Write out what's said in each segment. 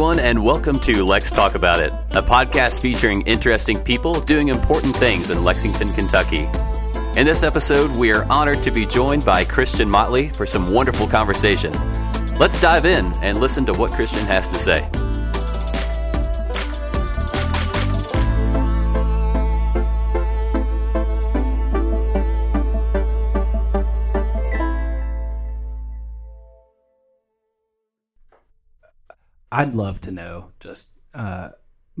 everyone, and welcome to Lex Talk About It, a podcast featuring interesting people doing important things in Lexington, Kentucky. In this episode, we are honored to be joined by Christian Motley for some wonderful conversation. Let's dive in and listen to what Christian has to say. I'd love to know just uh,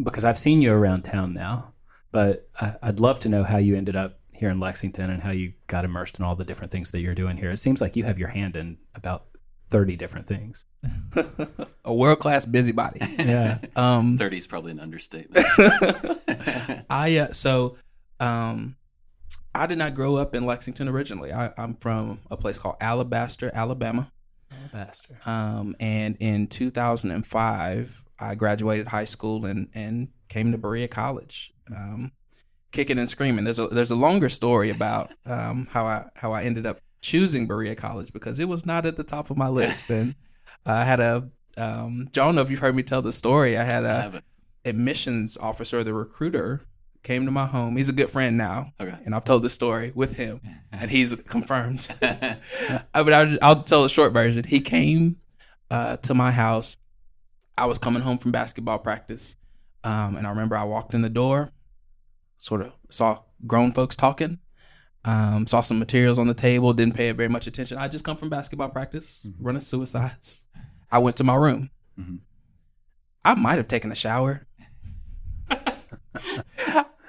because I've seen you around town now, but I, I'd love to know how you ended up here in Lexington and how you got immersed in all the different things that you're doing here. It seems like you have your hand in about 30 different things. a world class busybody. Yeah. Um, 30 is probably an understatement. I uh, so um, I did not grow up in Lexington originally. I, I'm from a place called Alabaster, Alabama. Alabaster. Um, and in 2005, I graduated high school and and came to Berea College. Um, kicking and screaming. There's a there's a longer story about um, how I how I ended up choosing Berea College because it was not at the top of my list, and I had a um, John. Don't know if you've heard me tell the story. I had I a haven't. admissions officer, the recruiter, came to my home. He's a good friend now, Okay. and I've told the story with him, and he's confirmed. I mean, I'll, I'll tell the short version. He came uh, to my house. I was coming home from basketball practice, um, and I remember I walked in the door, sort of saw grown folks talking, um, saw some materials on the table, didn't pay it very much attention. I just come from basketball practice, running suicides. I went to my room. Mhm. I might have taken a shower.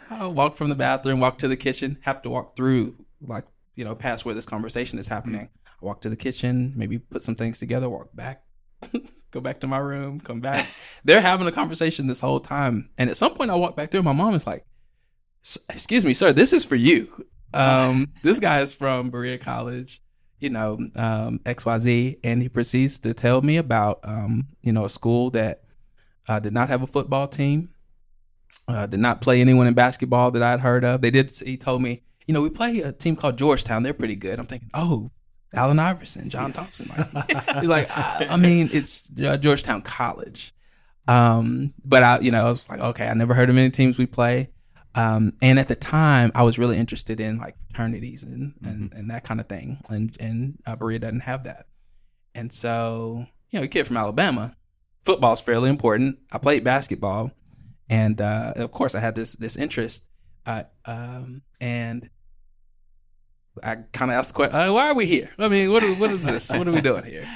I walked from the bathroom, walked to the kitchen, have to walk through, like, you know, past where this conversation is happening. I walk to the kitchen, maybe put some things together, walk back, go back to my room, come back. They're having a conversation this whole time. And at some point, I walk back there, my mom is like, Excuse me, sir, this is for you. Um, this guy is from Berea College, you know, um, XYZ. And he proceeds to tell me about, um, you know, a school that uh, did not have a football team uh, did not play anyone in basketball that I'd heard of. They did. He told me, you know, we play a team called Georgetown. They're pretty good. I'm thinking, oh, Allen Iverson, John Thompson. Like, he's like, I, I mean, it's uh, Georgetown College. Um, but I, you know, I was like, okay, I never heard of any teams we play. Um, and at the time, I was really interested in like fraternities and and, and that kind of thing. And and uh, Berea doesn't have that. And so, you know, a kid from Alabama, football's fairly important. I played basketball and uh, of course I had this this interest, uh, um, and I kind of asked the question, uh, "Why are we here? I mean, what what is this? what are we doing here?"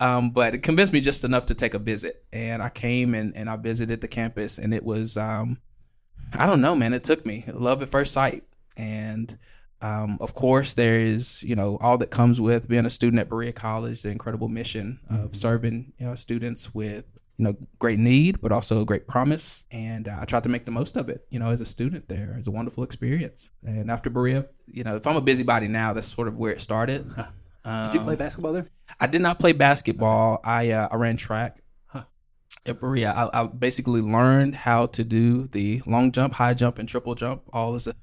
Um, but it convinced me just enough to take a visit, and I came and, and I visited the campus, and it was um, I don't know, man, it took me love at first sight, and um, of course there is you know all that comes with being a student at Berea College, the incredible mission of serving you know students with you know great need but also great promise. And uh, i tried to make the most of it you know as a student there. It's a wonderful experience. And after berea you know if i'm a busybody now that's sort of where it started. Did you play basketball there? i did not play basketball. I uh, i ran track Huh. at berea. I, I basically learned how to do the long jump high jump and triple jump all as a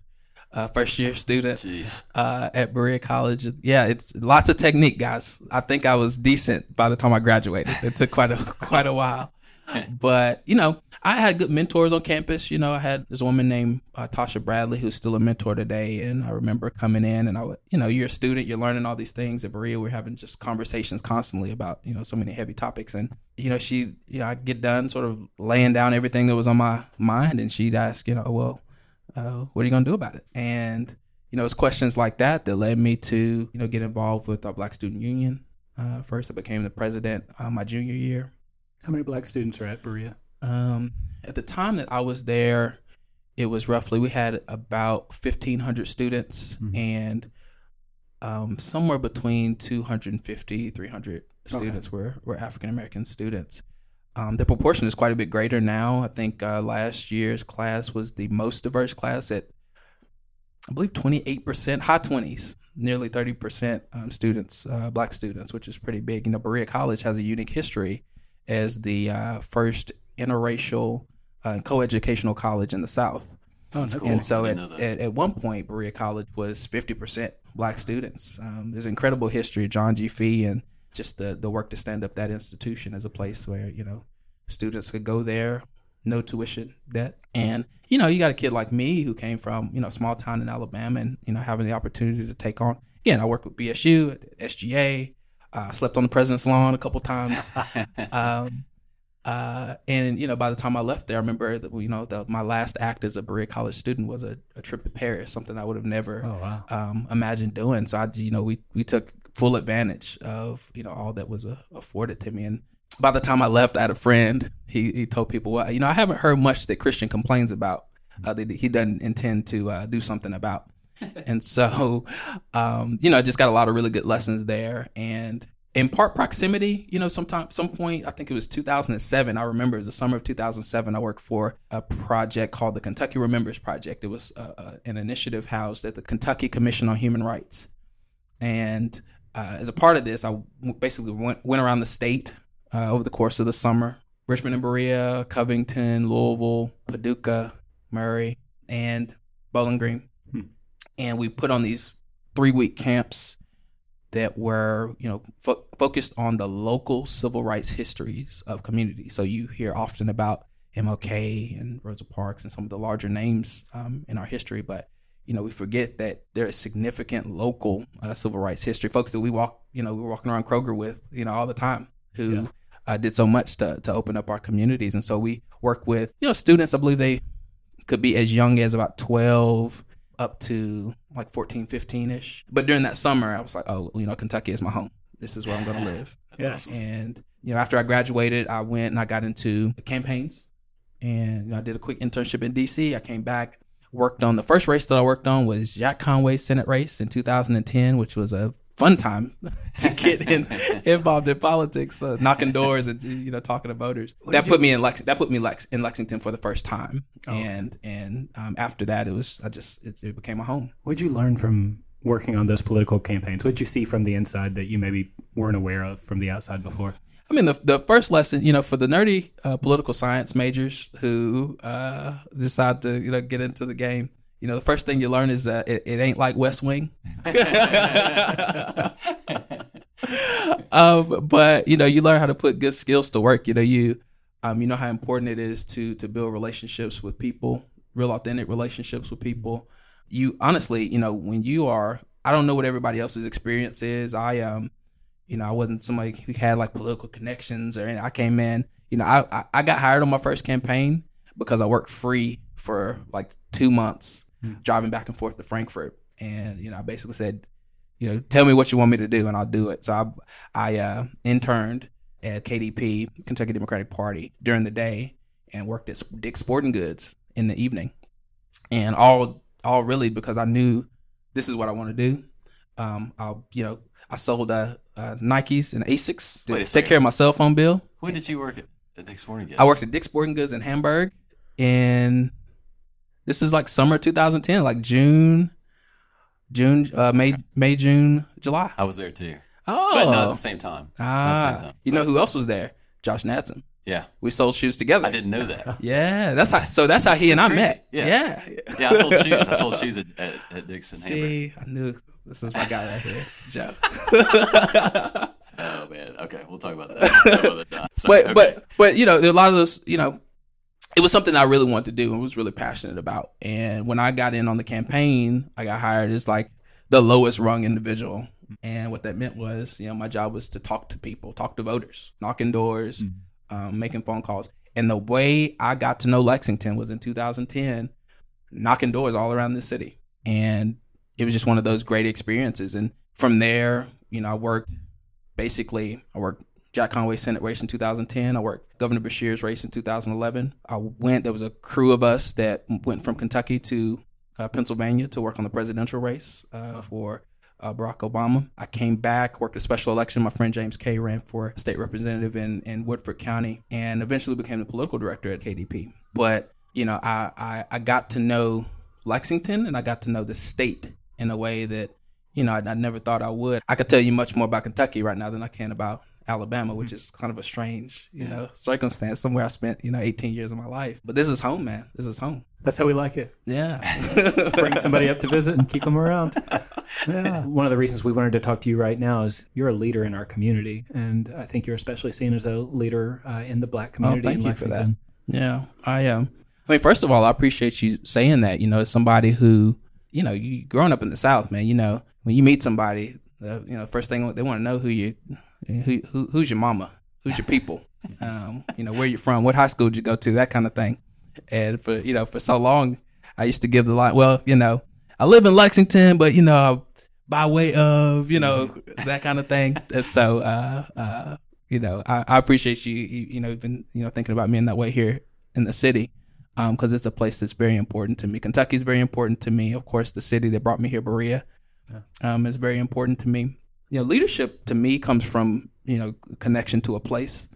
uh, first year student Jeez. uh, at Berea College. Yeah, it's lots of technique, guys. I think I was decent by the time I graduated. It took quite a quite a while, but you know, I had good mentors on campus. You know, I had this woman named uh, Tasha Bradley who's still a mentor today, and I remember coming in and I would, you know, you're a student, you're learning all these things at Berea. We're having just conversations constantly about you know so many heavy topics, and you know, she, you know, I'd get done sort of laying down everything that was on my mind, and she'd ask, you know, well uh, what are you going to do about it? And you know, it's questions like that that led me to you know get involved with our Black Student Union. Uh, first, I became the president uh, my junior year. How many black students are at Berea? Um, at the time that I was there, it was roughly we had about fifteen hundred students Mhm. and um, somewhere between 250, 300 students were were African American students. Um, the proportion is quite a bit greater now. I think uh, last year's class was the most diverse class at, I believe, twenty eight percent, high twenties, nearly thirty percent um, students, uh, black students, which is pretty big. You know, Berea College has a unique history as the uh, first interracial uh, co-educational college in the South. Oh, no cool. And so at, didn't know that. at, at one point, Berea College was 50% black students. Um, there's incredible history, John G. Fee, and just the, the work to stand up that institution as a place where, you know, students could go there, no tuition debt. And, you know, you got a kid like me who came from, you know, a small town in Alabama and, you know, having the opportunity to take on, again, I worked with BSU, SGA, uh, slept on the president's lawn a couple times. um, uh, and you know, by the time I left there, I remember that you know the, my last act as a Berea College student was a, a trip to Paris, something I would have never Oh, wow. um, imagined doing. So I, you know, we we took full advantage of you know all that was uh, afforded to me. And by the time I left, I had a friend. He he told people, well, you know, I haven't heard much that Christian complains about uh, that he doesn't intend to uh, do something about. and so, um, you know, I just got a lot of really good lessons there. And in part proximity, you know, sometime, some point, I think it was 2007. I remember it was the summer of 2007. I worked for a project called the Kentucky Remembers Project. It was uh, uh, an initiative housed at the Kentucky Commission on Human Rights. And uh, as a part of this, I basically went, went around the state uh, over the course of the summer Richmond and Berea, Covington, Louisville, Paducah, Murray, and Bowling Green. And we put on these three week camps that were, you know, fo- focused on the local civil rights histories of communities. So you hear often about MLK and Rosa Parks and some of the larger names um, in our history, but you know we forget that there is significant local uh, civil rights history. Folks that we walk, you know, we were walking around Kroger with, you know, all the time who Yeah. uh, did so much to to open up our communities, and so we work with, you know, students. I believe they could be as young as about 12 up to like 14 15 ish but during that summer i was like oh you know kentucky is my home this is where i'm going to live Yes. and you know after i graduated i went and i got into campaigns and you know, i did a quick internship in dc i came back worked on the first race that i worked on was jack conway's senate race in 2010 which was a fun time to get in, involved in politics uh, knocking doors and you know talking to voters that did put me in Lex- that put me Lex- in lexington for the first time Oh. and and um, after that it was i just it, it became a home What'd you learn from working on those political campaigns? What'd you see from the inside that you maybe weren't aware of from the outside before? I mean, the the first lesson, you know, for the nerdy uh, political science majors who uh, decide to you know get into the game, you know, the first thing you learn is that it, it ain't like West Wing. um, but you know, you learn how to put good skills to work. You know, you um, you know how important it is to to build relationships with people, real authentic relationships with people. You honestly, you know, when you are, I don't know what everybody else's experience is. I um, you know, I wasn't somebody who had like political connections or anything. I came in, you know, I, I I got hired on my first campaign because I worked free for like two months driving back and forth to Frankfort, and you know, I basically said, you know, tell me what you want me to do and I'll do it. So I I uh, interned at KDP, Kentucky Democratic Party, during the day and worked at Dick's Sporting Goods in the evening, and all all really because I knew this is what I want to do. Um, I'll you know I sold uh, uh Nikes and Asics to Wait a take second. care of my cell phone bill. When did you work at, at Dick's Sporting Goods? I worked at Dick's Sporting Goods in Hamburg, and this is like summer 2010, like June, June, uh, May, May, June, July. I was there too, Oh, but not at the same time. Not at the same ah, time. you know who else was there? Josh Natson. Yeah, We sold shoes together. I didn't know that. Yeah, that's how. So that's how he and I crazy. met. Yeah. yeah. Yeah, I sold shoes. I sold shoes at, at, at Dick's in Hamburg. See, I knew this is my guy right here, Joe. Oh man. Okay, we'll talk about that. So, but okay. but but you know, there are a lot of those. You know, it was something I really wanted to do and was really passionate about. And when I got in on the campaign, I got hired as like the lowest rung individual. And what that meant was, you know, my job was to talk to people, talk to voters, knocking doors, um, making phone calls. And the way I got to know Lexington was in 2010, knocking doors all around the city. And it was just one of those great experiences. And from there, you know, I worked basically, I worked Jack Conway Senate race in 2010. I worked Governor Beshear's race in 2011. I went, there was a crew of us that went from Kentucky to uh, Pennsylvania to work on the presidential race uh, for uh, Barack Obama. I came back, worked a special election. My friend James Kay ran for state representative in, in Woodford County and eventually became the political director at KDP. But, you know, I, I, I got to know Lexington and I got to know the state in a way that, you know, I, I never thought I would. I could tell you much more about Kentucky right now than I can about Alabama, which is kind of a strange, you know, circumstance. Somewhere I spent, you know, 18 years of my life. But this is home, man. This is home. That's how we like it. Yeah. Bring somebody up to visit and keep them around. Yeah. One of the reasons we wanted to talk to you right now is you're a leader in our community, and I think you're especially seen as a leader uh, in the Black community Oh, thank in you for that. Lexington. Yeah, I am. I mean, first of all, I appreciate you saying that. You know, as somebody who, you know, you growing up in the South, man. You know, when you meet somebody, the you know, first thing they want to know who you, who, who who's your mama, who's your people, um, you know, where you from, what high school did you go to, that kind of thing. And for you know, for so long, I used to give the line. Well, you know, I live in Lexington, but you know, by way of you know that kind of thing. And so, uh, uh, you know, I, I appreciate you, you, you know, even you know thinking about me in that way here in the city, because it's a place that's very important to me. Kentucky is very important to me. Of course, the city that brought me here, Berea, um, is very important to me. You know, leadership to me comes from you know connection to a place,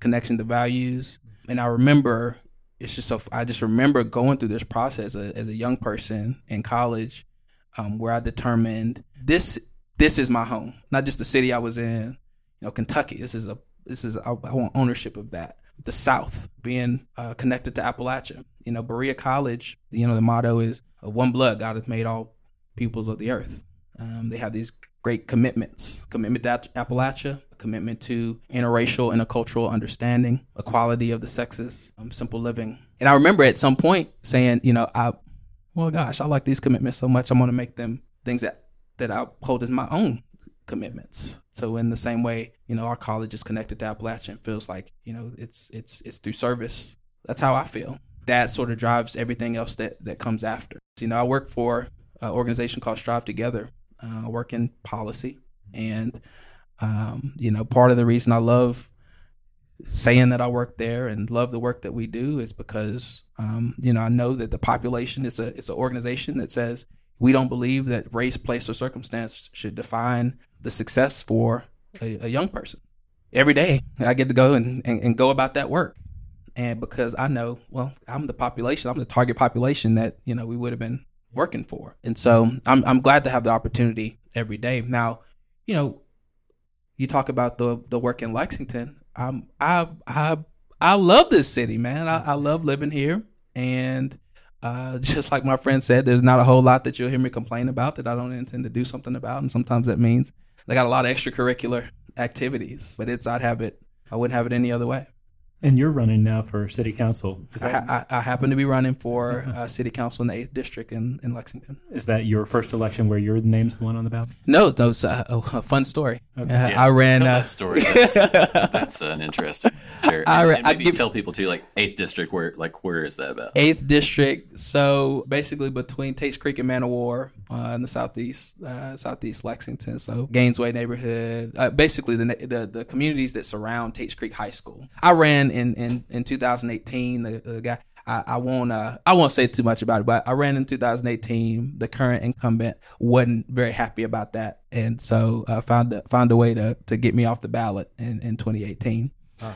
connection to values, and I remember it's just so I just remember going through this process as, as a young person in college, um, where I determined this this is my home, not just the city I was in, you know, Kentucky. This is a this is I, I want ownership of that. The South being uh, connected to Appalachia, you know, Berea College. You know, the motto is one blood, God has made all peoples of the earth." Um, they have these great commitments: commitment to Appalachia, commitment to interracial, and intercultural understanding, equality of the sexes, um, simple living. And I remember at some point saying, you know, I, well, gosh, I like these commitments so much, I'm going to make them things that that I hold as my own commitments. So in the same way, you know, our college is connected to Appalachian feels like, you know, it's it's it's through service. That's how I feel. That sort of drives everything else that that comes after. You know, I work for an organization called Strive Together. Uh, I work in policy, and um, you know, part of the reason I love saying that I work there and love the work that we do is because um, you know I know that the population is a it's an organization that says we don't believe that race, place, or circumstance should define the success for a, a young person. Every day I get to go and, and, and go about that work. And because I know, well, I'm the population, I'm the target population that, you know, we would have been working for. And so I'm I'm glad to have the opportunity every day. Now, you know, you talk about the the work in Lexington. I'm I I I love this city, man. I, I love living here. And uh, just like my friend said, there's not a whole lot that you'll hear me complain about that I don't intend to do something about. And sometimes that means they got a lot of extracurricular activities, but it's I'd have it. I wouldn't have it any other way. And you're running now for city council. Is I, that, I, I happen to be running for uh, city council in the eighth district in, in Lexington. is that your first election where your name's the one on the ballot? No, no, it's a, a fun story. Okay. Uh, Yeah, I ran. Tell Uh, that story. That's, that's an interesting. Sure. I And, re- and I maybe give- tell people too, like eighth district. Where, like, where is that about? eighth district. So basically between Tates Creek and Man o' War uh, in the southeast, uh, southeast Lexington. So Gainesway neighborhood, uh, basically the, the the communities that surround Tates Creek High School. I ran in in, in 2018. The, the guy. I, I won't. Uh, I won't say too much about it, but I ran in 2018. The current incumbent wasn't very happy about that, and so uh, found a, found a way to to get me off the ballot in, in 2018. Uh,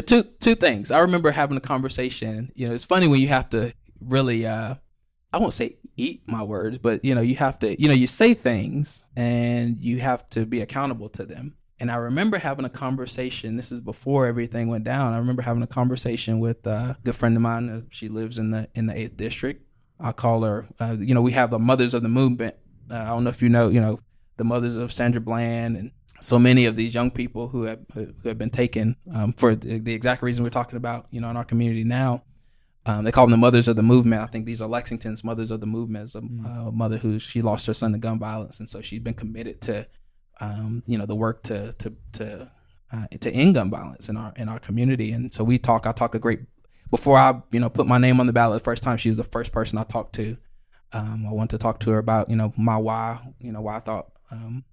two two things. I remember having a conversation. You know, it's funny when you have to really uh I won't say eat my words, but you know, you have to you know, you say things and you have to be accountable to them. And I remember having a conversation. This is before everything went down. I remember having a conversation with a good friend of mine. Uh, she lives in the in the eighth district. I call her. Uh, you know, we have the Mothers of the Movement. Uh, I don't know if you know. You know, the mothers of Sandra Bland and so many of these young people who have who have been taken um, for the, exact reason we're talking about, you know, in our community now. Um, they call them the mothers of the movement. I think these are Lexington's mothers of the movement. It's a uh, mother who she lost her son to gun violence, and so she's been committed to, um, you know, the work to to to uh, to end gun violence in our in our community. And so we talk. I talked a great before I you know put my name on the ballot the first time. She was the first person I talked to. Um, I wanted to talk to her about you know my why, you know why I thought um,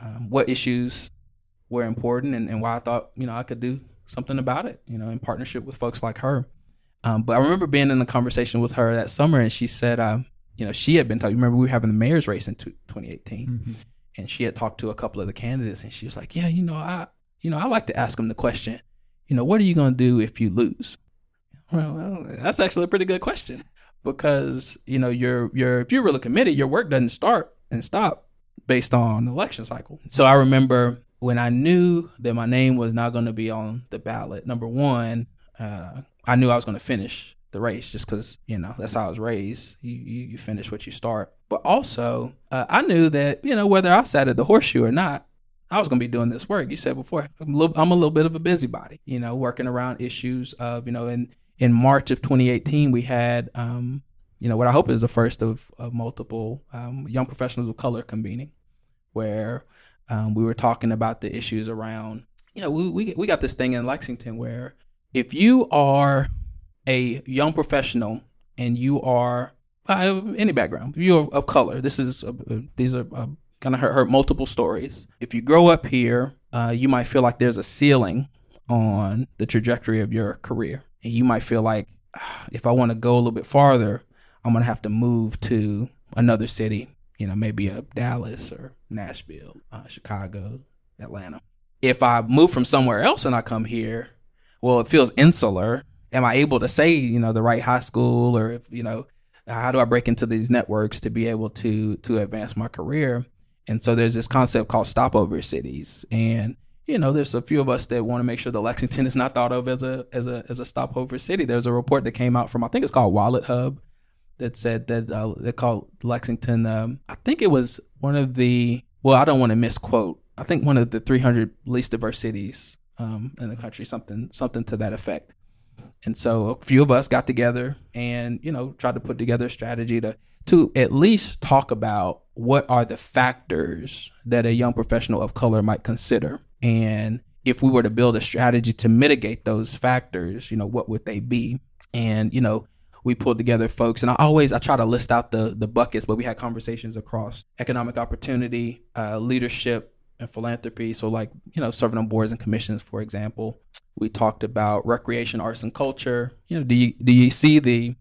um, what issues were important and, and why I thought you know I could do something about it. You know, in partnership with folks like her. Um, but I remember being in a conversation with her that summer, and she said, um, you know, she had been talking. Remember, we were having the mayor's race in t- 2018, and she had talked to a couple of the candidates, and she was like, "Yeah, you know, I, you know, I like to ask them the question, you know, what are you going to do if you lose?" Well, that's actually a pretty good question because you know, you're you're if you're really committed, your work doesn't start and stop based on election cycle. So I remember when I knew that my name was not going to be on the ballot. Number one, uh, I knew I was going to finish the race just because you know that's how I was raised. You, you you finish what you start. But also, uh, I knew that you know whether I sat at the horseshoe or not, I was going to be doing this work. You said before, I'm a, little, I'm a little bit of a busybody. You know, working around issues of you know in in March of 2018 we had um, you know what I hope is the first of, of multiple um, young professionals of color convening, where um, we were talking about the issues around you know we, we we got this thing in Lexington where if you are a young professional and you are uh, any background, you're of color, this is uh, these are uh, of heard, heard, multiple stories. If you grow up here, uh, you might feel like there's a ceiling on the trajectory of your career, and you might feel like ah, if I want to go a little bit farther, I'm gonna have to move to another city. You know, maybe a Dallas or Nashville, uh, Chicago, Atlanta. If I move from somewhere else and I come here, well, it feels insular am I able to say, you know, the right high school or if, you know, how do I break into these networks to be able to to advance my career? And so there's this concept called stopover cities. And, you know, there's a few of us that want to make sure that Lexington is not thought of as a as a as a stopover city. There's a report that came out from I think it's called Wallet Hub that said that uh, they called Lexington um, I think it was one of the well, I don't want to misquote. I think one of the 300 least diverse cities um, in the country, something something to that effect. And so a few of us got together and, you know, tried to put together a strategy to to at least talk about what are the factors that a young professional of color might consider. And if we were to build a strategy to mitigate those factors, you know, what would they be? And, you know, we pulled together folks and I always I try to list out the the buckets, but we had conversations across economic opportunity, uh, leadership, and philanthropy. So like, you know, serving on boards and commissions, for example. We talked about recreation, arts, and culture. You know, do you do you see the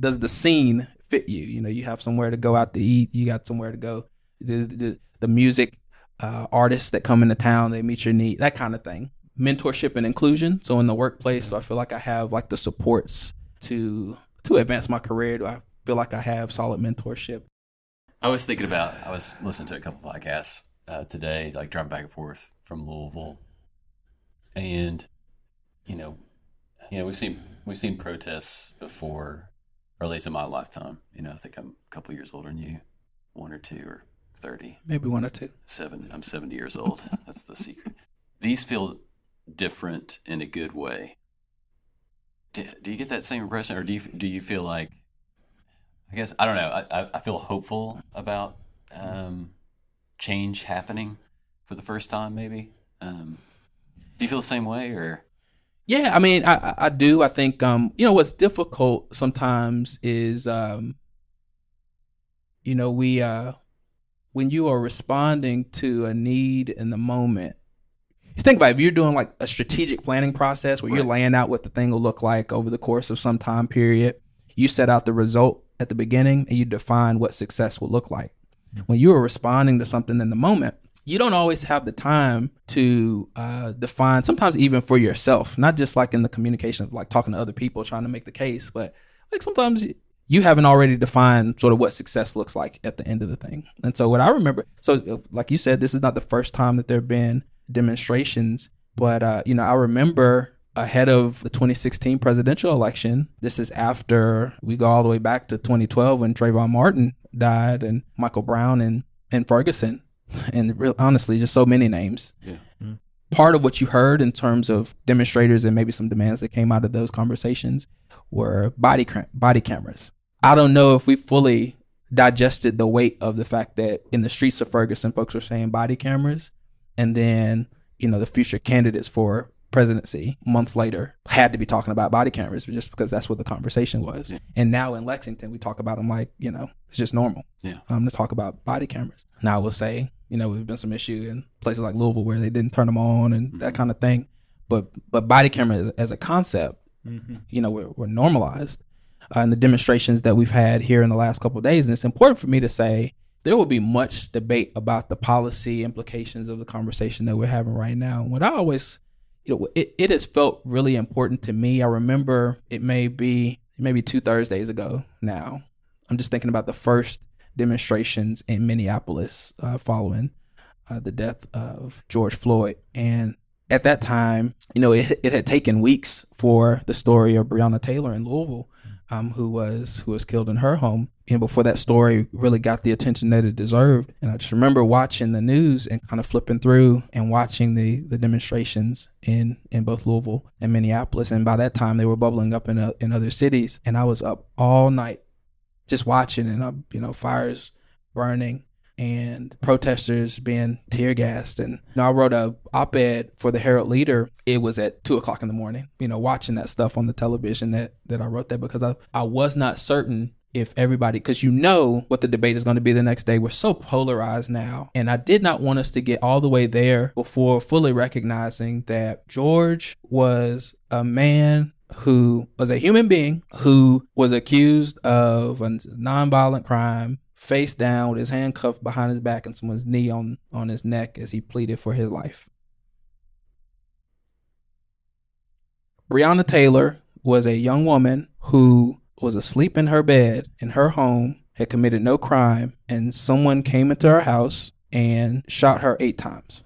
does the scene fit you? You know, you have somewhere to go out to eat. You got somewhere to go. The the, the music uh, artists that come into town, they meet your need, that kind of thing. Mentorship and inclusion. So in the workplace, so I feel like I have like the supports to to advance my career. Do I feel like I have solid mentorship? I was thinking about. I was listening to a couple podcasts uh, today, like driving back and forth from Louisville, and you know, you know, we've seen we've seen protests before, or at least in my lifetime. You know, I think I'm a couple years older than you, one or two or thirty, maybe one or two. Seven. I'm seventy years old. That's the secret. These feel different in a good way. Do, do you get that same impression, or do you do you feel like? I guess I don't know. I I feel hopeful about um, change happening for the first time. Maybe. Um, do you feel the same way, or? Yeah, I mean, I, I do. I think, um, you know, what's difficult sometimes is, um, you know, we, uh, when you are responding to a need in the moment, you think about it, if you're doing like a strategic planning process where right. you're laying out what the thing will look like over the course of some time period, you set out the result at the beginning and you define what success will look like. When you are responding to something in the moment, you don't always have the time to uh, define sometimes even for yourself not just like in the communication of like talking to other people trying to make the case but like sometimes you haven't already defined sort of what success looks like at the end of the thing. And so what i remember so like you said this is not the first time that there have been demonstrations but uh, you know i remember ahead of the 2016 presidential election this is after we go all the way back to 2012 when Trayvon Martin died and Michael Brown and and Ferguson and real, honestly, just so many names. Yeah. Mm-hmm. Part of what you heard in terms of demonstrators and maybe some demands that came out of those conversations were body body cameras. I don't know if we fully digested the weight of the fact that in the streets of Ferguson, folks were saying body cameras, and then you know the future candidates for presidency months later had to be talking about body cameras just because that's what the conversation was. Yeah. And now in Lexington, we talk about them like, you know, it's just normal. Yeah. Um, to talk about body cameras. Now I will say, you know, there's been some issue in places like Louisville where they didn't turn them on and mm-hmm. that kind of thing. But, but body camera as a concept, mm-hmm. you know, we're, we're normalized uh, in the demonstrations that we've had here in the last couple of days. And it's important for me to say, there will be much debate about the policy implications of the conversation that we're having right now. And what I always you know, it, it has felt really important to me. I remember it may be maybe two Thursdays ago now. I'm just thinking about the first demonstrations in Minneapolis uh, following uh, the death of George Floyd. And at that time, you know, it, it had taken weeks for the story of Breonna Taylor in Louisville, um, who was who was killed in her home, and before that story really got the attention that it deserved. And I just remember watching the news and kind of flipping through and watching the the demonstrations in in both Louisville and Minneapolis. And by that time, they were bubbling up in uh, in other cities, and I was up all night just watching, and uh, you know, fires burning and protesters being tear gassed. And you know, I wrote a op ed for the Herald Leader. It was at two o'clock in the morning, you know, watching that stuff on the television that, that I wrote that because I, I was not certain if everybody, because you know what the debate is going to be the next day. We're so polarized now. And I did not want us to get all the way there before fully recognizing that George was a man who was a human being who was accused of a nonviolent crime face down with his hand cuffed behind his back and someone's knee on, on his neck as he pleaded for his life. Breonna Taylor was a young woman who was asleep in her bed in her home, had committed no crime, and someone came into her house and shot her eight times.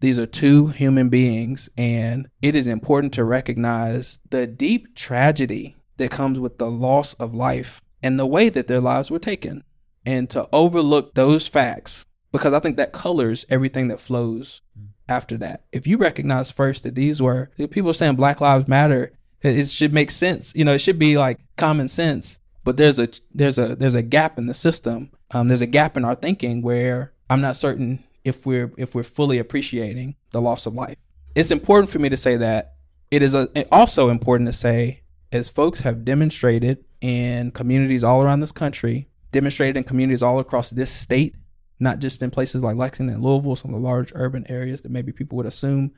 These are two human beings, and it is important to recognize the deep tragedy that comes with the loss of life and the way that their lives were taken and to overlook those facts because I think that colors everything that flows mm. after that. If you recognize first that these were people saying Black Lives Matter, it should make sense. You know, it should be like common sense. But there's a there's a there's a gap in the system. Um, there's a gap in our thinking where I'm not certain if we're if we're fully appreciating the loss of life. It's important for me to say that. It is a, also important to say as folks have demonstrated in communities all around this country, demonstrated in communities all across this state, not just in places like Lexington and Louisville, some of the large urban areas that maybe people would assume,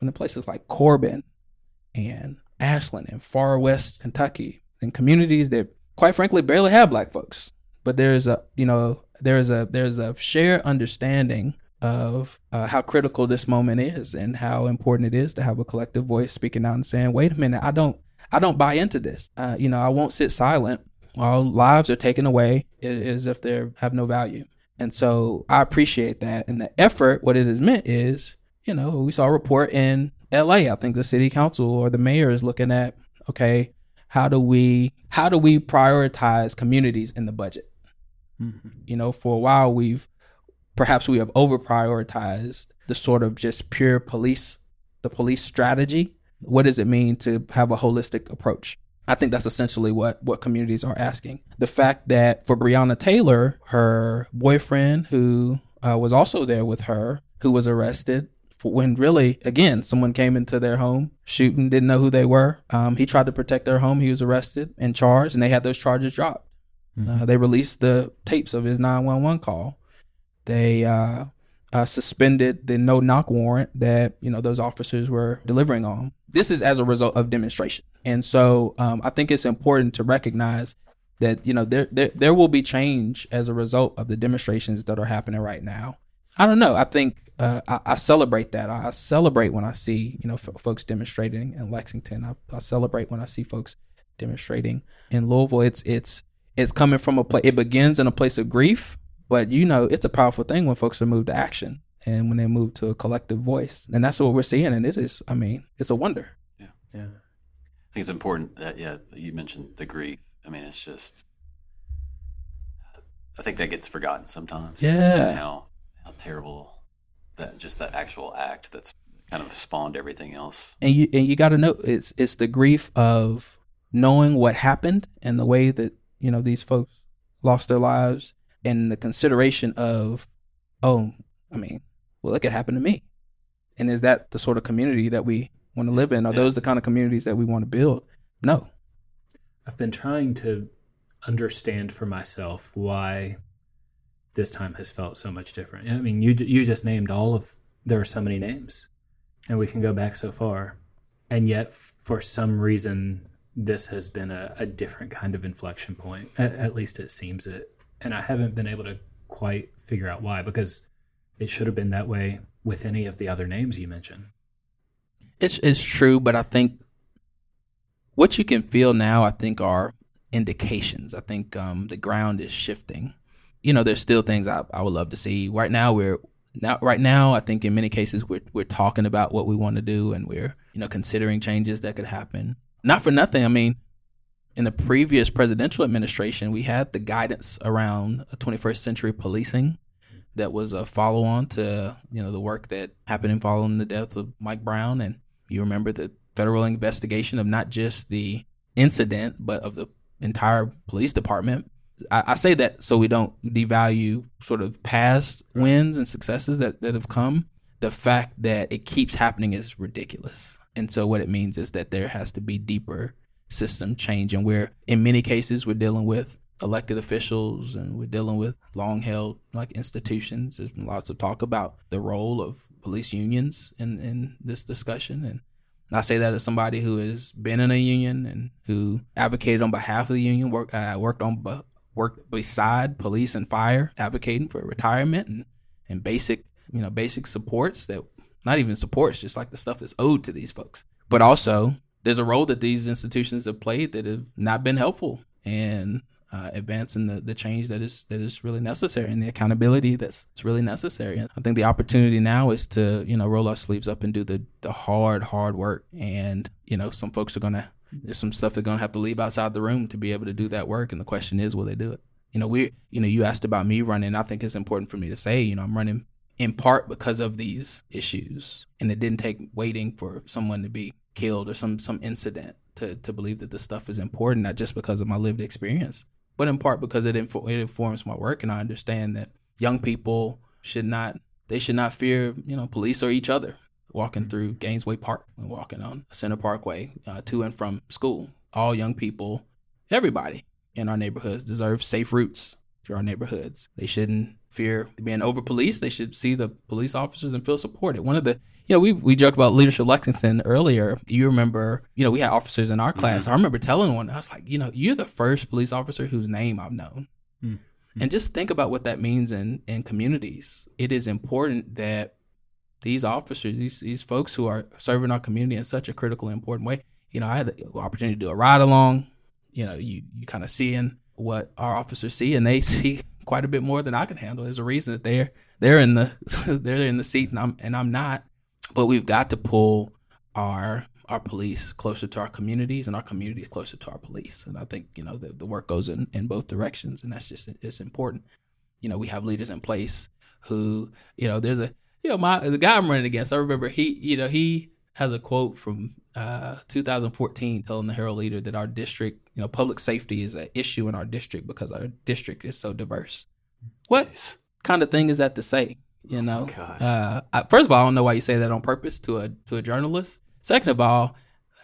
but in places like Corbin and Ashland and far west Kentucky, and communities that quite frankly barely have black folks. But there's a you know there's a there's a shared understanding of uh, how critical this moment is and how important it is to have a collective voice speaking out and saying, "Wait a minute, I don't I don't buy into this. Uh, you know, I won't sit silent while lives are taken away as if they have no value. And so I appreciate that. And the effort, what it has meant is, you know, we saw a report in LA. I think the city council or the mayor is looking at, okay, how do we how do we prioritize communities in the budget? Mm-hmm. You know, for a while we've perhaps we have over prioritized the sort of just pure police the police strategy what does it mean to have a holistic approach? I think that's essentially what what communities are asking. The fact that for Breonna Taylor, her boyfriend, who uh, was also there with her, who was arrested when really, again, someone came into their home, shooting, didn't know who they were. Um, he tried to protect their home. He was arrested and charged, and they had those charges dropped. Mm-hmm. Uh, they released the tapes of his 911 call. They uh, uh, suspended the no knock warrant that you know those officers were delivering on. This is as a result of demonstration, and so um, I think it's important to recognize that you know there, there there will be change as a result of the demonstrations that are happening right now. I don't know. I think uh, I, I, celebrate that. I celebrate when I see you know f- folks demonstrating in Lexington. I, I, celebrate when I see folks demonstrating in Louisville. It's it's it's coming from a place. It begins in a place of grief but you know, it's a powerful thing when folks are moved to action and when they move to a collective voice. And that's what we're seeing. And it is, I mean, it's a wonder. Yeah. Yeah. I think it's important that, yeah, you mentioned the grief. I mean, it's just, I think that gets forgotten sometimes. Yeah. How, how terrible that, just that actual act that's kind of spawned everything else. And you, and you got to know it's, it's the grief of knowing what happened and the way that, you know, these folks lost their lives and the consideration of, oh, I mean, well, it could happen to me. And is that the sort of community that we want to live in? Are those the kind of communities that we want to build? No. I've been trying to understand for myself why this time has felt so much different. I mean, you you just named all of there are so many names, and we can go back so far, and yet for some reason this has been a, a different kind of inflection point. At, at least it seems it and I haven't been able to quite figure out why because it should have been that way with any of the other names you mentioned. It's it's true, but I think what you can feel now, I think, are indications. I think um, the ground is shifting. You know, there's still things I, I would love to see. Right now, we're now right now I think in many cases we're we're talking about what we want to do and we're you know considering changes that could happen. Not for nothing. I mean, in the previous presidential administration, we had the guidance around 21st century policing that was a follow on to you know the work that happened in following the death of Mike Brown and you remember the federal investigation of not just the incident but of the entire police department I, I, say that so we don't devalue sort of past wins and successes that, that have come. The fact that it keeps happening is ridiculous. And so what it means is that there has to be deeper system change. And we're, in many cases, we're dealing with elected officials and we're dealing with long held like institutions. There's been lots of talk about the role of police unions in, in this discussion. And I say that as somebody who has been in a union and who advocated on behalf of the union, work, uh, worked on worked beside police and fire, advocating for retirement and, and basic, you know, basic supports that not even supports, just like the stuff that's owed to these folks. But also, there's a role that these institutions have played that have not been helpful in uh, advancing the, the change that is that is really necessary and the accountability that's really necessary. And I think the opportunity now is to you know roll our sleeves up and do the the hard hard work. And you know some folks are gonna there's some stuff they're gonna have to leave outside the room to be able to do that work. And the question is, will they do it? You know, we, you know, you asked about me running. I think it's important for me to say, you know, I'm running in part because of these issues, and it didn't take waiting for someone to be killed or some some incident to to believe that this stuff is important, not just because of my lived experience, but in part because it it informs my work, and I understand that young people should not they should not fear you know police or each other walking mm-hmm. through Gainesway Park and walking on Center Parkway uh, to and from school. All young people, everybody in our neighborhoods deserve safe routes through our neighborhoods. They shouldn't fear being over policed. They should see the police officers and feel supported. One of the, you know, we, we joked about leadership Lexington earlier. You remember, you know, we had officers in our class. Mm-hmm. I remember telling one, I was like, you know, you're the first police officer whose name I've known. Mm-hmm. And just think about what that means in, in communities. It is important that these officers, these these folks who are serving our community in such a critical, important way. You know, I had the opportunity to do a ride along. You know, you you kind of seeing what our officers see, and they see quite a bit more than I can handle. There's a reason that they're they're in the they're in the seat, and I'm and I'm not. But we've got to pull our our police closer to our communities and our communities closer to our police. And I think, you know, the, the work goes in, in both directions and that's just, it's important. You know, we have leaders in place who, you know, there's a, you know, my the guy I'm running against, I remember he, you know, he has a quote from uh, 2014 telling the Herald Leader that our district, you know, public safety is an issue in our district because our district is so diverse. What Jeez. kind of thing is that to say? You know, oh uh, I, first of all, I don't know why you say that on purpose to a to a journalist. Second of all,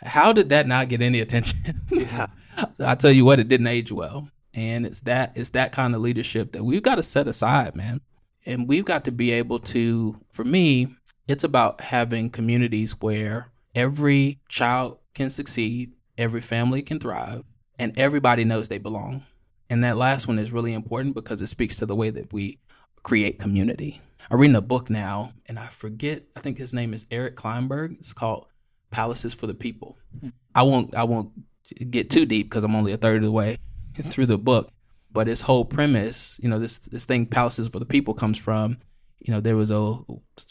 how did that not get any attention? yeah, I tell you what, it didn't age well, and it's that it's that kind of leadership that we've got to set aside, man and we've got to be able to for me it's about having communities where every child can succeed every family can thrive and everybody knows they belong. And that last one is really important because it speaks to the way that we create community. I'm reading a book now and i forget i think his name is eric klinenberg it's called palaces for the people. I won't i won't get too deep because i'm only a third of the way through the book but its whole premise, you know, this this thing palaces for the people comes from, you know, there was a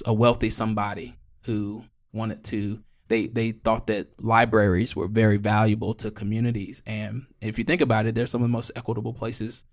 a wealthy somebody who wanted to they they thought that libraries were very valuable to communities, and if you think about it, they're some of the most equitable places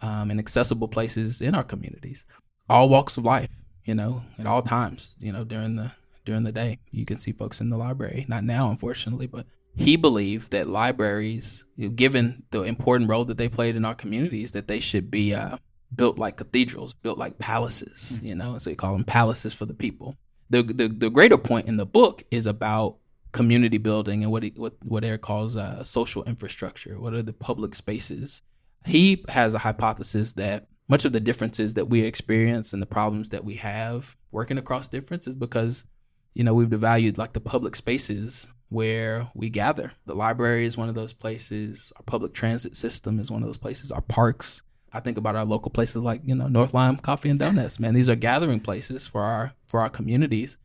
um, and accessible places in our communities, all walks of life, you know, at all times, you know, during the during the day, you can see folks in the library. Not now, unfortunately, but he believed that libraries, given the important role that they played in our communities, that they should be uh, built like cathedrals, built like palaces, mm-hmm. you know, so you call them palaces for the people. The, the, the greater point in the book is about community building and what he, what what Eric calls uh, social infrastructure. What are the public spaces? He has a hypothesis that much of the differences that we experience and the problems that we have working across difference is because you know we've devalued like the public spaces where we gather. The library is one of those places. Our public transit system is one of those places. Our parks. I think about our local places like you know North Lime Coffee and Donuts. Man, these are gathering places for our for our communities.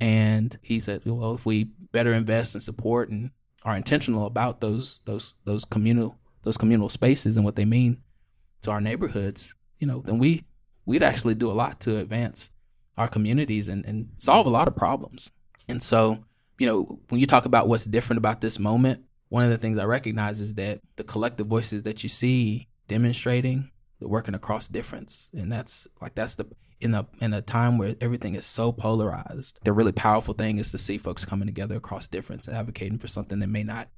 And he said, well, if we better invest and support and are intentional about those those those communal those communal spaces and what they mean to our neighborhoods, you know, then we we'd actually do a lot to advance our communities and, and solve a lot of problems. And so, you know, when you talk about what's different about this moment, one of the things I recognize is that the collective voices that you see demonstrating, they're working across difference. And that's like that's the in a in a time where everything is so polarized, the really powerful thing is to see folks coming together across difference and advocating for something that may not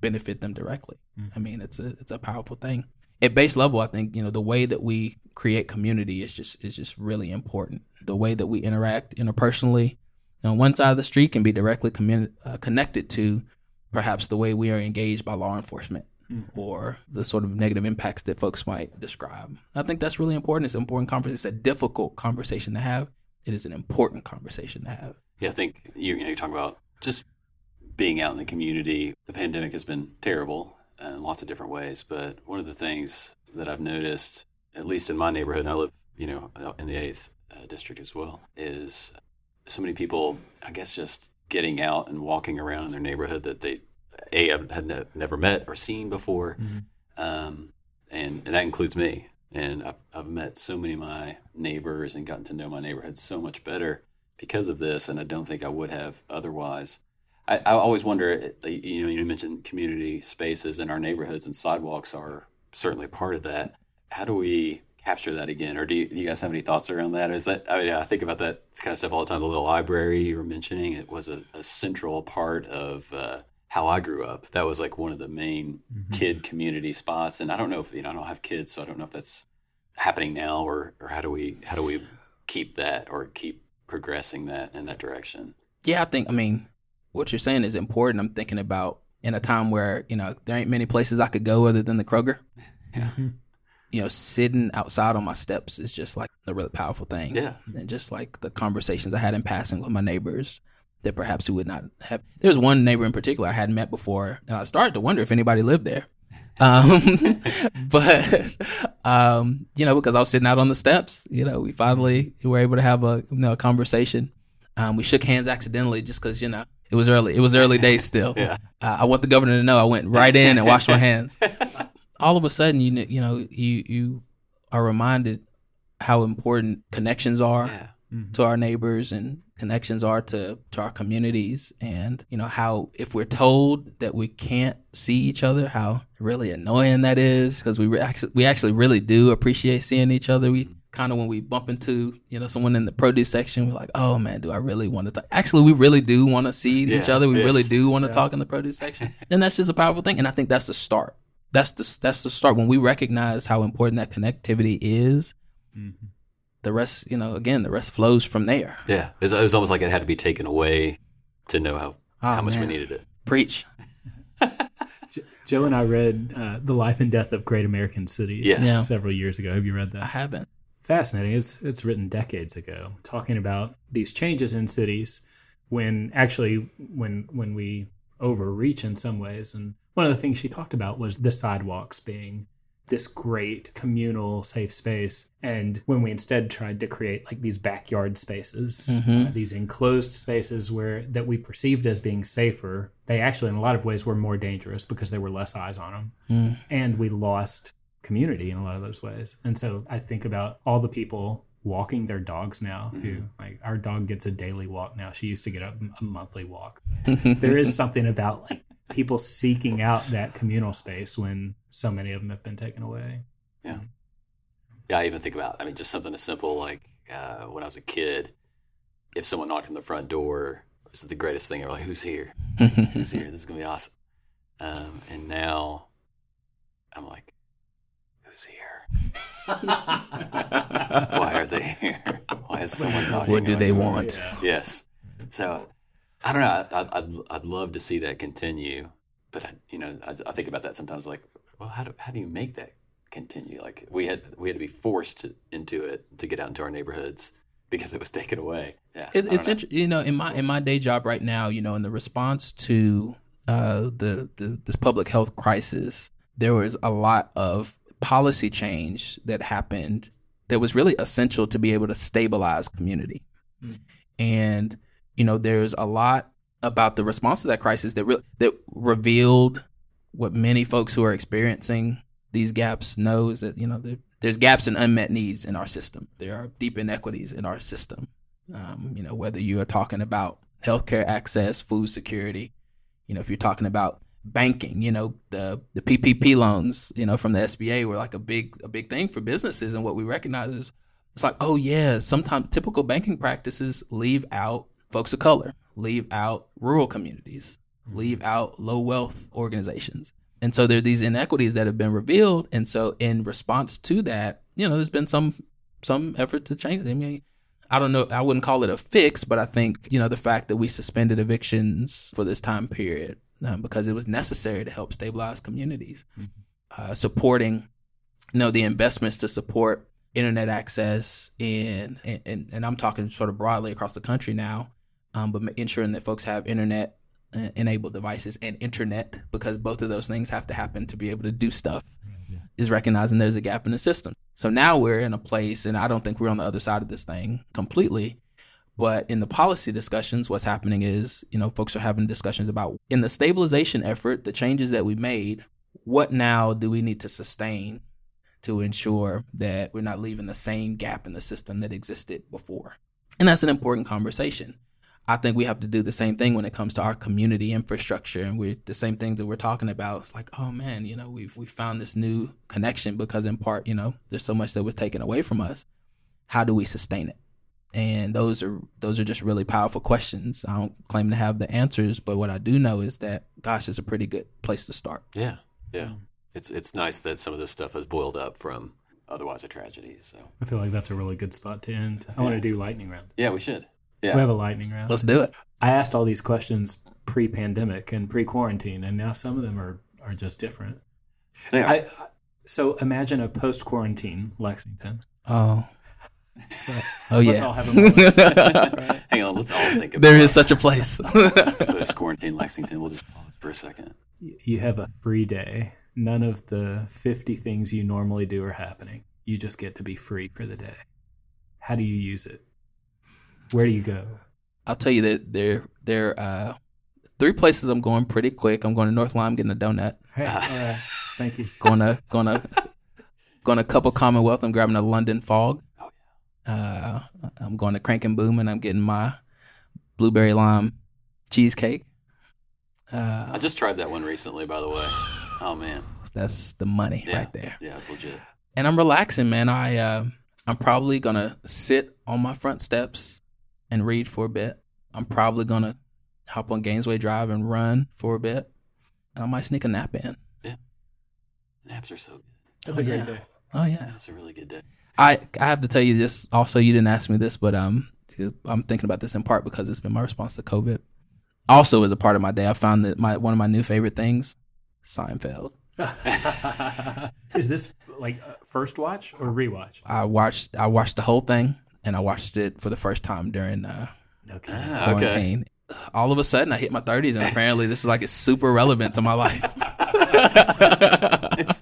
benefit them directly. Mm-hmm. I mean, it's a it's a powerful thing. At base level, I think you know the way that we create community is just is just really important. The way that we interact interpersonally on one side of the street can be directly commun- uh, connected to perhaps the way we are engaged by law enforcement mm-hmm. or the sort of negative impacts that folks might describe. I think that's really important. It's an important conversation. It's a difficult conversation to have. It is an important conversation to have. Yeah, I think you, you know, you talk about just being out in the community. The pandemic has been terrible in lots of different ways, but one of the things that I've noticed, at least in my neighborhood, and I live, you know, in the eighth uh, district as well, is so many people, I guess, just getting out and walking around in their neighborhood that they a had ne- never met or seen before, mm-hmm. um, and, and that includes me. And I've I've met so many of my neighbors and gotten to know my neighborhood so much better because of this, and I don't think I would have otherwise. I, I always wonder, you know, you mentioned community spaces in our neighborhoods, and sidewalks are certainly part of that. How do we capture that again? Or do you, do you, guys have any thoughts around that? Is that, I mean, I think about that kind of stuff all the time. The little library you were mentioning, it was a, a central part of uh, how I grew up. That was like one of the main mm-hmm. kid community spots. And I don't know if, you know, I don't have kids, so I don't know if that's happening now or, or how do we, how do we keep that or keep progressing that in that direction? Yeah, I think, I mean, what you're saying is important. I'm thinking about in a time where, you know, there ain't many places I could go other than the Kroger. Yeah. You know, sitting outside on my steps is just like a really powerful thing. Yeah. And just like the conversations I had in passing with my neighbors that perhaps we would not have. There was one neighbor in particular I hadn't met before, and I started to wonder if anybody lived there. Um, but, um, you know, because I was sitting out on the steps, you know, we finally were able to have a, you know, a conversation. Um, we shook hands accidentally just because, you know, it was early. It was early days still. yeah. Uh, I want the governor to know I went right in and washed my hands all of a sudden you you know you you are reminded how important connections are yeah. mm-hmm. to our neighbors and connections are to to our communities and you know how if we're told that we can't see each other how really annoying that is because we re- actually we actually really do appreciate seeing each other we kind of when we bump into you know someone in the produce section we're like oh man do i really want to talk actually we really do want to see yeah, each other we really do want to yeah. talk in the produce section and that's just a powerful thing and i think that's the start that's the that's the start when we recognize how important that connectivity is. Mm-hmm. The rest, you know, again, the rest flows from there. Yeah, it was almost like it had to be taken away to know how oh, how much man. we needed it. Preach. Joe and I read uh, The Life and Death of Great American Cities yes. yeah. several years ago. Have you read that? I haven't. Fascinating. It's it's written decades ago, talking about these changes in cities when actually when when we overreach in some ways and one of the things she talked about was the sidewalks being this great communal safe space and when we instead tried to create like these backyard spaces mm-hmm. uh, these enclosed spaces where that we perceived as being safer they actually in a lot of ways were more dangerous because there were less eyes on them mm. and we lost community in a lot of those ways and so i think about all the people walking their dogs now mm-hmm. who like our dog gets a daily walk now she used to get a, a monthly walk there is something about like people seeking out that communal space when so many of them have been taken away. Yeah. Yeah, I even think about, I mean, just something as simple like uh, when I was a kid, if someone knocked on the front door, this is the greatest thing ever. Like, who's here? who's here? This is going to be awesome. Um, and now I'm like, who's here? Why are they here? Why is someone knocking? What do they want? Yes. So I don't know. I, I'd I'd love to see that continue, but I, you know, I, I think about that sometimes. Like, well, how do how do you make that continue? Like, we had we had to be forced to, into it to get out into our neighborhoods because it was taken away. Yeah, it, it's know. you know in my in my day job right now, you know, in the response to uh, the, the this public health crisis, there was a lot of policy change that happened that was really essential to be able to stabilize community, mm. and you know, there's a lot about the response to that crisis that re- that revealed what many folks who are experiencing these gaps knows that you know there, there's gaps and unmet needs in our system. There are deep inequities in our system, Um, you know, whether you are talking about healthcare access, food security, you know, if you're talking about banking, you know, the the PPP loans, you know, from the SBA were like a big a big thing for businesses, and what we recognize is it's like, oh yeah, sometimes typical banking practices leave out folks of color, leave out rural communities, leave out low wealth organizations. And so there are these inequities that have been revealed. And so in response to that, you know, there's been some some effort to change. I mean, I don't know, I wouldn't call it a fix, but I think, you know, the fact that we suspended evictions for this time period um, because it was necessary to help stabilize communities, mm-hmm. uh, supporting, you know, the investments to support internet access and, and, and I'm talking sort of broadly across the country now, um, but ensuring that folks have internet uh, enabled devices and internet because both of those things have to happen to be able to do stuff yeah. is recognizing there's a gap in the system. So now we're in a place, and I don't think we're on the other side of this thing completely. But in the policy discussions, what's happening is, you know, folks are having discussions about in the stabilization effort, the changes that we made, what now do we need to sustain to ensure that we're not leaving the same gap in the system that existed before? And that's an important conversation. I think we have to do the same thing when it comes to our community infrastructure, and we're the same thing that we're talking about. It's like, oh man, you know, we've we found this new connection because in part, you know, there's so much that was taken away from us. How do we sustain it? And those are those are just really powerful questions. I don't claim to have the answers, but what I do know is that, gosh, it's a pretty good place to start. Yeah, yeah. It's it's nice that some of this stuff has boiled up from otherwise a tragedy. So I feel like that's a really good spot to end. I yeah. want to do lightning round. Yeah, we should. Yeah. We have a lightning round. Let's do it. I asked all these questions pre pandemic and pre quarantine, and now some of them are, are just different. Yeah. I, so imagine a post quarantine Lexington. Oh. oh yeah. Let's all have a right? Hang on, let's all think about There is such a place. post quarantine Lexington. We'll just pause for a second. You have a free day. None of the 50 things you normally do are happening. You just get to be free for the day. How do you use it? Where do you go? I'll tell you that there there uh three places I'm going pretty quick. I'm going to North Lime getting a donut. Hey, all right. Thank you. going to going to going to Cup of Commonwealth. I'm grabbing a London Fog. Oh yeah. Uh, I'm going to Crank and Boom and I'm getting my blueberry lime cheesecake. Uh, I just tried that one recently, by the way. Oh man, that's the money yeah. right there. Yeah, it's legit. And I'm relaxing, man. I uh, I'm probably gonna sit on my front steps and read for a bit. I'm probably gonna hop on Gainesway Drive and run for a bit. And I might sneak a nap in. Yeah, naps are so good. That's oh, a great yeah. day. Oh yeah, that's a really good day. I I have to tell you this. Also, you didn't ask me this, but um, I'm thinking about this in part because it's been my response to COVID. Also, as a part of my day, I found that my one of my new favorite things, Seinfeld. Is this like first watch or rewatch? I watched I watched the whole thing and I watched it for the first time during uh, okay. Ah, quarantine. Okay. All of a sudden, I hit my 30s, and apparently, this is like it's super relevant to my life. it's,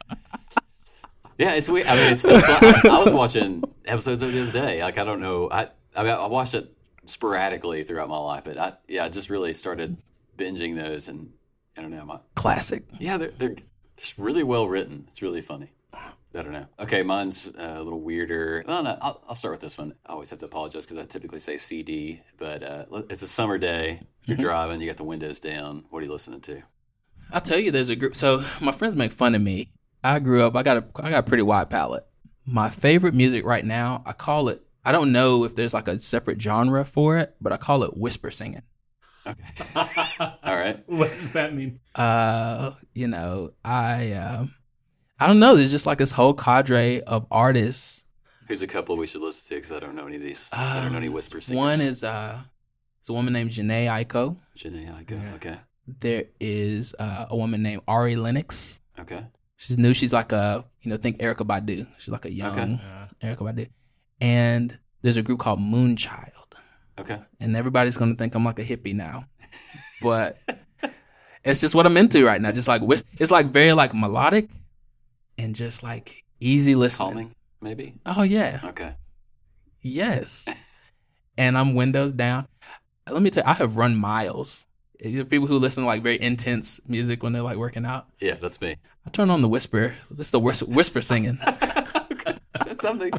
yeah, it's weird. I mean, it's still. I, I was watching episodes of the other day. Like, I don't know. I I, mean, I watched it sporadically throughout my life, but I yeah, I just really started binging those, and I don't know. My, Classic. Yeah, they're they're just really well written. It's really funny. I don't know. Okay, mine's uh, a little weirder. Well, no, I'll, I'll start with this one. I always have to apologize because I typically say CD, but uh, it's a summer day. You're mm-hmm. driving, you got the windows down. What are you listening to? I'll tell you, there's a group. So my friends make fun of me. I grew up. I got a I got a pretty wide palette. My favorite music right now, I call it. I don't know if there's like a separate genre for it, but I call it whisper singing. Okay. All right. What does that mean? Uh, you know, I. Uh, I don't know. There's just like this whole cadre of artists. Here's a couple we should listen to because I don't know any of these. Uh, I don't know any um, whisper singers. One is uh, it's a woman named Jhené Aiko. Jhené Aiko. Yeah. Okay. There is uh, a woman named Ari Lennox. Okay. She's new. She's like a you know think Erykah Badu. She's like a young okay. Erykah Badu. And there's a group called Moonchild. Okay. And everybody's gonna think I'm like a hippie now, but it's just what I'm into right now. Just like it's like very like melodic and just like easy listening. Calming, maybe. Oh yeah. Okay. Yes. and I'm windows down. Let me tell you, I have run miles. People who listen to like very intense music when they're like working out. Yeah, that's me. I turn on the whisper. This is the whisper, whisper singing. okay. That's something.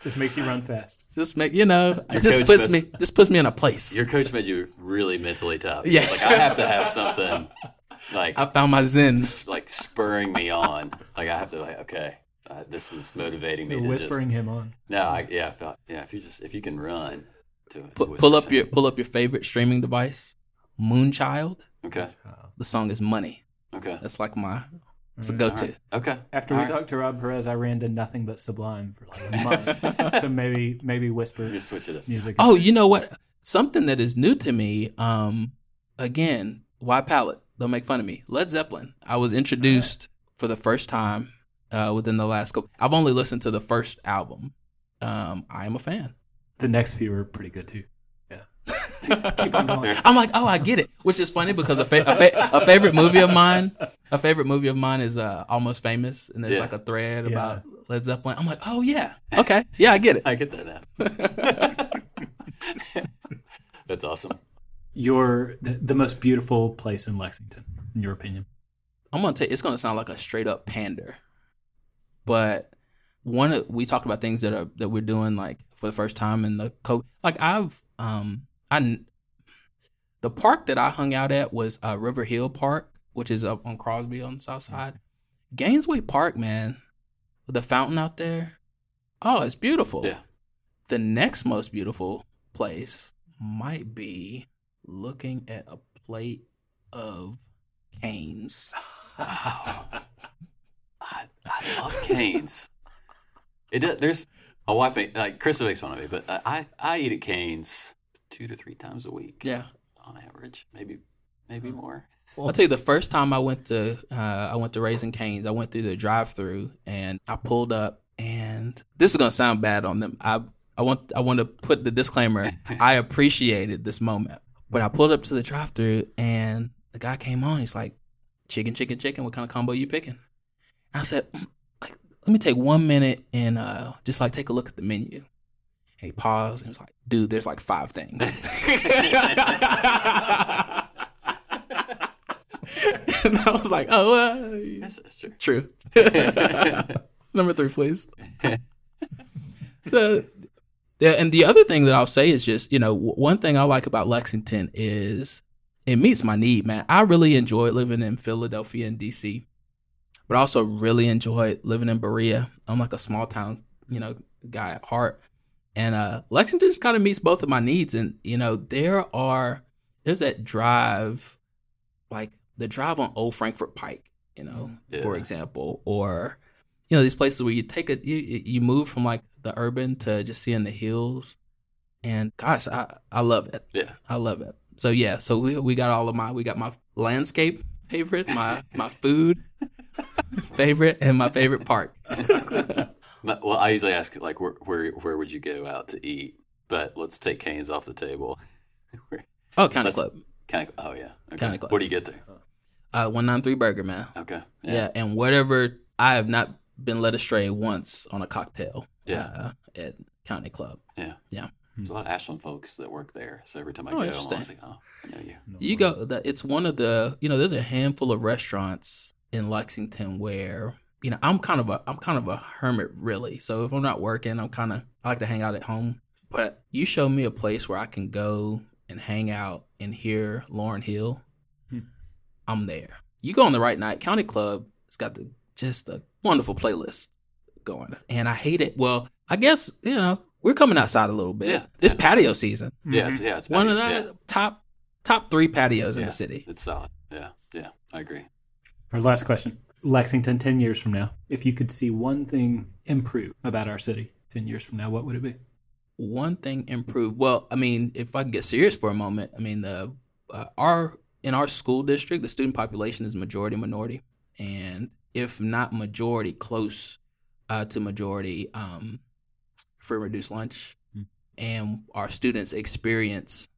Just makes you run fast. Just make you know, Your it just puts must- me just puts me in a place. Your coach made you really mentally tough. Yeah. Like I have to have something like I found my zen. like spurring me on. Like I have to like okay, uh, this is motivating me You're to whispering just him on. no. I, yeah, I felt, yeah. If you just if you can run to, to Pull, pull up something. your pull up your favorite streaming device, Moonchild. okay The song is Money. okay That's like my it's a go-to. right. okay. After All we right. talked to Rob Perez, I ran to nothing but Sublime for like a month. so maybe maybe whisper You switch it up. music. Oh, you know what? Something that is new to me. Um, again, why palette? Don't make fun of me. Led Zeppelin. I was introduced for the first time uh, within the last couple. I've only listened to the first album. Um, I am a fan. the next few are pretty good too. Yeah, keep on going. I'm like, oh, I get it. Which is funny because a, fa- a, fa- a favorite movie of mine, a favorite movie of mine is uh, Almost Famous, and there's Yeah. like a thread Yeah. about Led Zeppelin. I'm like, oh yeah, okay, yeah, I get it. I get that now. That's awesome. Your the, the most beautiful place in Lexington, in your opinion? I'm gonna take. It's gonna sound like a straight up pander, but one we talked about things that are that we're doing like for the first time in the co. Like I've um I the park that I hung out at was uh, River Hill Park, which is up on Crosby on the south side. Gainesway Park, man, with the fountain out there. Oh, it's beautiful. Yeah. The next most beautiful place might be looking at a plate of canes. I, I love canes. It does, there's my wife like Krista makes fun of me, but I I eat at Canes two to three times a week. Yeah. on average, maybe maybe more. I'll tell you the first time I went to uh, I went to Raising Canes, I went through the drive-through and I pulled up and this is gonna sound bad on them. I I want I want to put the disclaimer. I appreciated this moment, but I pulled up to the drive-through and the guy came on. He's like, "Chicken, chicken, chicken. What kind of combo you picking?" I said, "Mm, "Like, let me take one minute and uh, just like take a look at the menu." And he paused and was like, "Dude, there's like five things." and I was like, "Oh, uh, Yes, that's true. True. Number three, please. the and the other thing that I'll say is just you know one thing I like about Lexington is it meets my need, man. I really enjoy living in Philadelphia and DC, but I also really enjoy living in Berea. I'm like a small town, you know, guy at heart, and uh, Lexington just kind of meets both of my needs. And you know, there are there's that drive, like the drive on Old Frankfort Pike, you know, for example, or you know these places where you take a you, you move from like the urban to just seeing the hills, and gosh, I I love it. Yeah. I love it. So yeah, so we we got all of my we got my landscape favorite, my my food favorite, and my favorite park. But- Well, I usually ask like where where where would you go out to eat? But let's take Canes off the table. Oh, County Let's- Club, Kind of, oh yeah. Okay. County Club. What do you get there? uh, one nine three burger, man. Okay. Yeah. and whatever I have not been led astray once on a cocktail. Yeah. uh, at County Club. Yeah. Yeah. There's a lot of Ashland folks that work there, so every time I Oh, go, I'm always like, oh, I know you. You go. The, it's one of the. You know, there's a handful of restaurants in Lexington where you know I'm kind of a I'm kind of a hermit really. So if I'm not working, I'm kind of I like to hang out at home. But you show me a place where I can go and hang out and hear Lauryn Hill. Hmm. I'm there. You go on the right night. County Club. It's got the just a wonderful playlist going, and I hate it. Well, I guess you know we're coming outside a little bit. Yeah. It's patio season. Yeah, it's, yeah, it's One of patio. the top top three patios in the city. It's solid. Yeah, yeah, I agree. Our last question. Lexington, 10 years from now, if you could see one thing improve about our city 10 years from now, what would it be? One thing improve. Well, I mean, if I can get serious for a moment, I mean the uh, our in our school district, the student population is majority minority, and if not majority, close uh, to majority, um, free reduced lunch, Hmm. and our students experience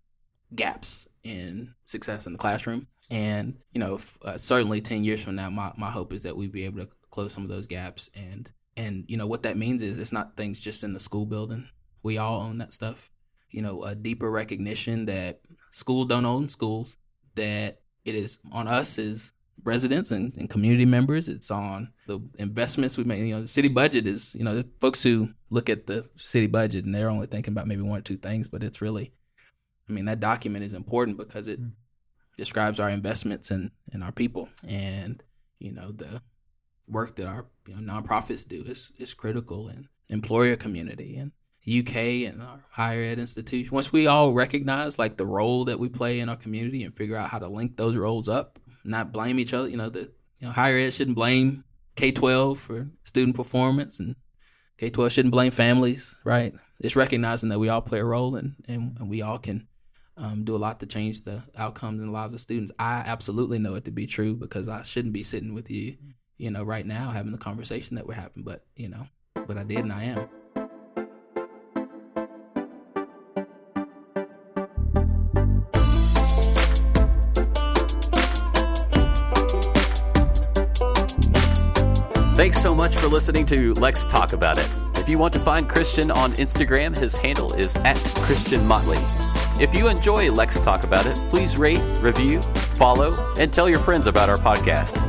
gaps in success in the classroom. And you know, f- uh, certainly ten years from now, my, my hope is that we be able to close some of those gaps. And and you know what that means is it's not things just in the school building. We all own that stuff. You know, a deeper recognition that school don't own schools. That it is on us as residents and, and community members. It's on the investments we make. You know, the city budget is, you know, the folks who look at the city budget and they're only thinking about maybe one or two things, but it's really, I mean, that document is important because it mm-hmm. describes our investments in, in our people. And, you know, the work that our you know, nonprofits do is, is critical and employer community and UK and our higher ed institution. Once we all recognize like the role that we play in our community and figure out how to link those roles up, not blame each other. You know, the you know higher ed shouldn't blame K twelve for student performance, and K twelve shouldn't blame families. Right? It's recognizing that we all play a role, and and, and we all can. Um, do a lot to change the outcomes in the lives of students. I absolutely know it to be true because I shouldn't be sitting with you, you know, right now having the conversation that we're having. But you know, but I did and I am. So much for listening to Lex Talk About It. If you want to find Christian on Instagram, his handle is at Christian Motley. If you enjoy Lex Talk About It, please rate, review, follow, and tell your friends about our podcast.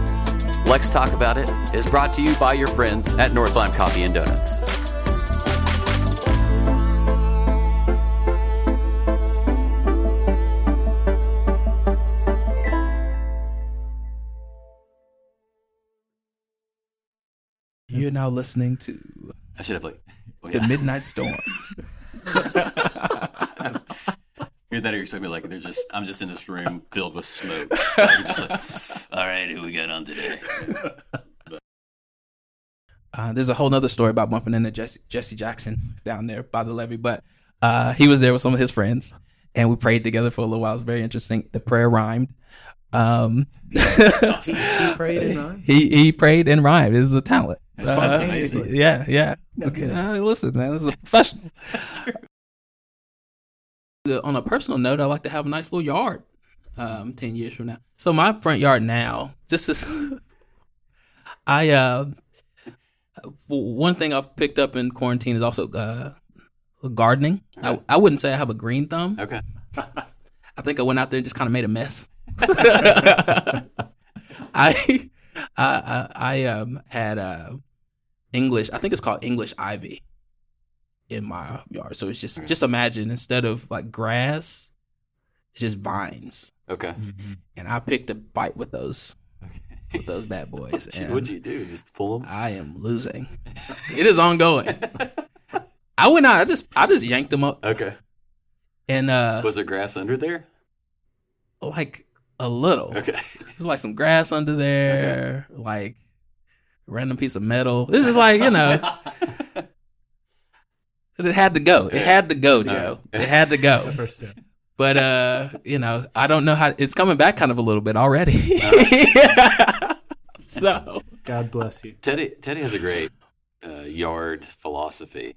Lex Talk About It is brought to you by your friends at North Coffee and Donuts. You're now listening to I should have like oh, the. Midnight Storm. Hear that or you expect me like they're just I'm just in this room filled with smoke. Like, you're just like, all right, who we got on today? Uh, there's a whole nother story about bumping into Jesse, Jesse Jackson down there by the levee, but uh, he was there with some of his friends, and we prayed together for a little while. It was very interesting. The prayer rhymed. Um, He prayed and rhymed? he he prayed and rhymed. It is a talent. That sounds Uh, amazing. Yeah, yeah. kidding. Uh, listen, man, this is a professional. That's true. Uh, On a personal note, I like to have a nice little yard. Um, ten years from now. So my front yard now, this is. I uh, one thing I've picked up in quarantine is also uh, gardening. I, I wouldn't say I have a green thumb. Okay. I think I went out there and just kind of made a mess. I, I I I um had uh English. I think it's called English ivy in my yard. So it's just just imagine instead of like grass, it's just vines. Okay. And I picked a bite with those with those bad boys. What'd you, and what'd you do? Just pull them? I am losing. it is ongoing. I went out. I just I just yanked them up Okay. and uh Was there grass under there? like a little. Okay. There's like some grass under there, like a random piece of metal. It's just like you know, it had to go. It had to go, Joe. It had to go. First step. But uh, you know, I don't know how it's coming back kind of a little bit already. so God bless you. Teddy Teddy has a great uh, yard philosophy.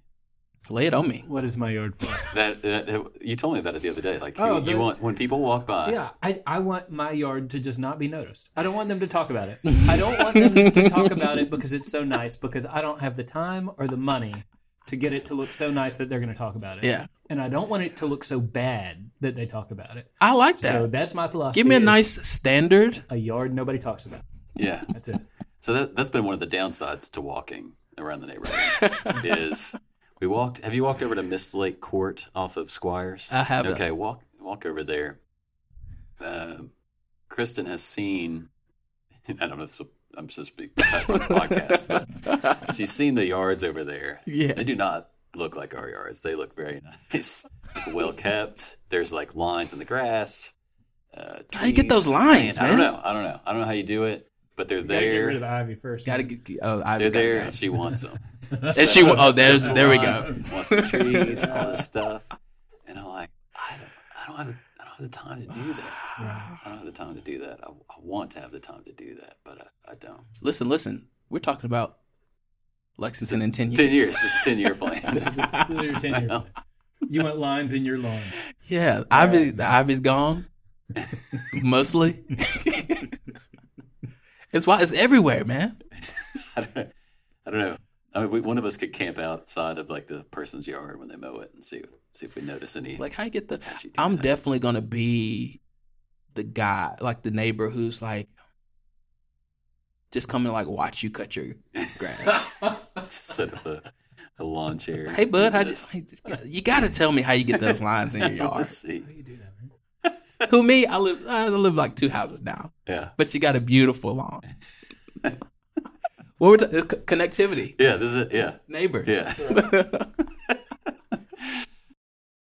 Lay it on me. What is my yard philosophy? That, that you told me about it the other day. Like oh, you, Oh, you the- want when people walk by. Yeah, I, I want my yard to just not be noticed. I don't want them to talk about it. I don't want them to talk about it because it's so nice because I don't have the time or the money to get it to look so nice that they're going to talk about it. Yeah, And I don't want it to look so bad that they talk about it. I like that. So that's my philosophy. Give me a nice standard. a yard nobody talks about. Yeah. That's it. So that that's been one of the downsides to walking around the neighborhood. is we walked. Have you walked over to Mist Lake Court off of Squires? I haven't. Okay, walk walk over there. Uh, Kristen has seen. I don't know. If I'm supposed to be from the podcast, but she's seen the yards over there. Yeah. They do not look like our yards. They look very nice, well kept. There's like lines in the grass. Uh, How you get those lines, I don't know. I don't know. I don't know how you do it, but they're Gotta get rid there. of the ivy first. Gotta get. Oh, I They're there. and She wants them. And she. Oh, there's. There we go. Wants, wants the trees, all this stuff, and I'm like, I don't, I don't have, the, I don't have the time to do that. I don't have the time to do that. I, I want to have the time to do that, but I, I don't. Listen, listen. We're talking about Lexington in ten years. Ten years. It's a ten year plan. This is, this is your tenure. know. You want lines in your lawn. Yeah, ivy. The ivy's gone. Mostly. It's why it's everywhere, man. I don't, I don't know. I mean, we, one of us could camp outside of like the person's yard when they mow it and see see if we notice any. Like, how you get the? I'm things. definitely gonna be the guy, like the neighbor who's like, just come and like watch you cut your grass. Just set up a, a lawn chair. hey, bud, how Just- you got to tell me how you get those lines in your yard. Let's see. How you do that, man? Who me? I live. I live like two houses now. Yeah. but you got a beautiful lawn. what we're connectivity, Yeah, this is it. Yeah. neighbors. Yeah.